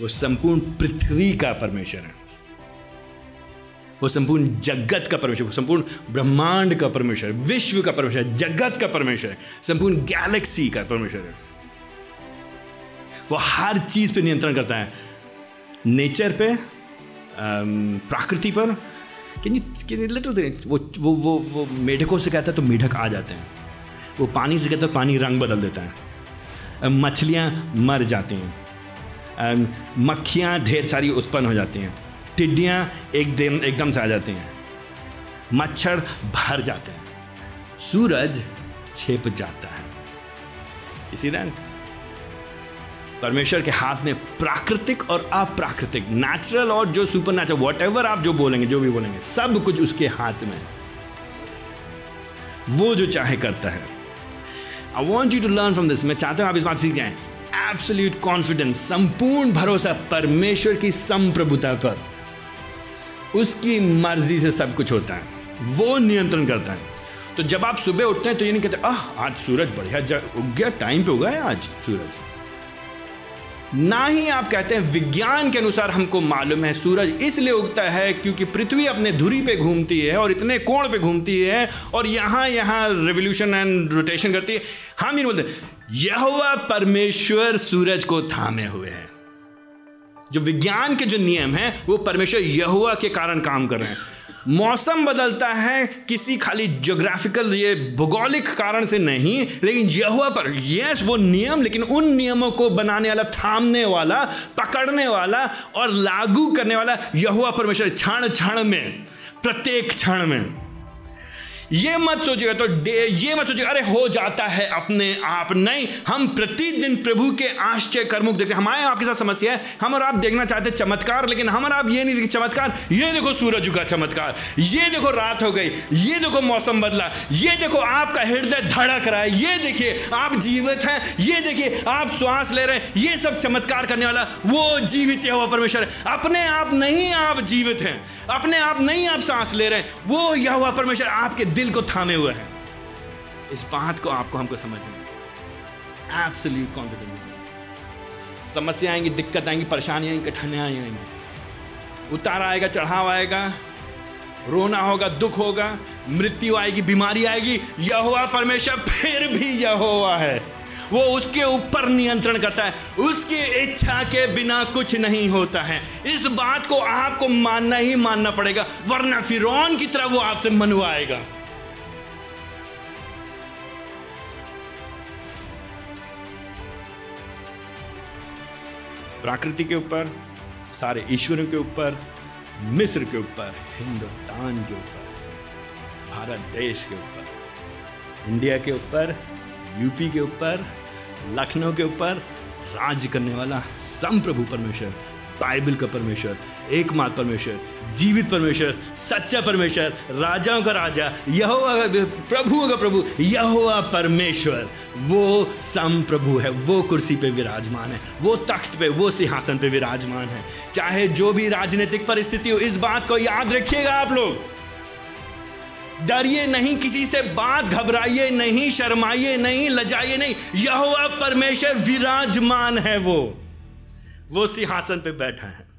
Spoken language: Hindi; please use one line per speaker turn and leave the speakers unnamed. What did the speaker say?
वो संपूर्ण पृथ्वी का परमेश्वर है। वो संपूर्ण जगत का परमेश्वर संपूर्ण ब्रह्मांड का परमेश्वर, विश्व का परमेश्वर, जगत का परमेश्वर है संपूर्ण गैलेक्सी का परमेश्वर है। वो हर चीज़ पे नियंत्रण करता है। नेचर पे प्रकृति पर लिटिल वो वो वो वो मेढकों से कहता है तो मेढक आ जाते हैं। वो पानी से कहता है पानी रंग बदल देता है। मछलियाँ मर जाती हैं। मक्खियाँ ढेर सारी उत्पन्न हो जाती हैं। टिड्डियाँ एक दिन एकदम से आ जाती हैं। मच्छर भर जाते हैं। सूरज छिप जाता है। इसी तरह परमेश्वर के हाथ में प्राकृतिक और अप्राकृतिक नेचुरल और जो सुपर नेचुरल वॉट एवर आप जो बोलेंगे, जो भी बोलेंगे, सब कुछ उसके हाथ में वो जो चाहे करता है। I want you to learn from this मैं चाहता हूँ आप इस बात सीख जाए। एब्सोल्यूट कॉन्फिडेंस संपूर्ण भरोसा परमेश्वर की संप्रभुता पर। उसकी मर्ज़ी से सब कुछ होता है, वो नियंत्रण करता है। तो जब आप सुबह उठते हैं तो ये नहीं कहते, आह, आज सूरज बढ़िया उग गया टाइम पे उगा है आज सूरज। ना ही आप कहते हैं, विज्ञान के अनुसार हमको मालूम है, सूरज इसलिए उगता है क्योंकि पृथ्वी अपने धुरी पे घूमती है और इतने कोण पे घूमती है और यहाँ यहाँ रेवोल्यूशन एंड रोटेशन करती है। हम ही बोलते यह परमेश्वर सूरज को थामे हुए हैं। जो विज्ञान के जो नियम हैं, वो परमेश्वर यहुआ के कारण काम कर रहे हैं। मौसम बदलता है, किसी खाली जोग्राफिकल ये भौगोलिक कारण से नहीं, लेकिन यहुआ पर यस वो नियम, लेकिन उन नियमों को बनाने वाला, थामने वाला, पकड़ने वाला और लागू करने वाला यहुआ परमेश्वर क्षण क्षण में, प्रत्येक क्षण में। ये मत सोचिएगा तो ये मत सोचिएगा, अरे हो जाता है अपने आप। नहीं, हम प्रतिदिन प्रभु के आश्चर्य कर्मों को देखते हमारे आपके साथ समस्या है। हम और आप देखना चाहते हैं चमत्कार, लेकिन हम और आप ये नहीं देखते चमत्कार। ये देखो सूरज का चमत्कार, ये देखो रात हो गई, ये देखो मौसम बदला, ये देखो आपका हृदय धड़क रहा है। ये देखिए, आप जीवित हैं, ये देखिए, आप श्वास ले रहे हैं। ये सब चमत्कार करने वाला वो जीवित है वो परमेश्वर अपने आप नहीं आप जीवित हैं, अपने आप नहीं आप सांस ले रहे हैं। वो यह हुआ परमेश्वर आपके दिल को थामे हुए हैं। इस बात को आपको हमको समझना एब्सोल्यूट कॉन्फिडेंस समस्या आएँगी, दिक्कत आएँगी परेशानी आएँगी, कठिनाई आएँगी। उतार आएगा, चढ़ाव आएगा, रोना होगा, दुख होगा, मृत्यु आएगी, बीमारी आएगी यह परमेश्वर फिर भी यह हुआ है। वो उसके ऊपर नियंत्रण करता है। उसकी इच्छा के बिना कुछ नहीं होता है। इस बात को आपको मानना ही मानना पड़ेगा, वरना फिर की तरह वो आपसे मनवाएगा। प्रकृति के ऊपर, सारे ईश्वरों के ऊपर, मिस्र के ऊपर, हिंदुस्तान के ऊपर, भारत देश के ऊपर, इंडिया के ऊपर, यूपी के ऊपर, लखनऊ के ऊपर, राज करने वाला संप्रभु परमेश्वर बाइबल का परमेश्वर, एकमात्र परमेश्वर, जीवित परमेश्वर, सच्चा परमेश्वर, राजाओं का राजा यह प्रभु का प्रभु यह परमेश्वर। वो सम प्रभु है, वो कुर्सी पे विराजमान है, वो तख्त पे, वो सिंहासन पे विराजमान है। चाहे जो भी राजनीतिक परिस्थिति हो, इस बात को याद रखिएगा आप लोग। डरिए नहीं किसी से, बात घबराइए नहीं, शर्माइए नहीं, लजाइए नहीं। यह परमेश्वर विराजमान है वो। वो सिंहासन पे बैठा है।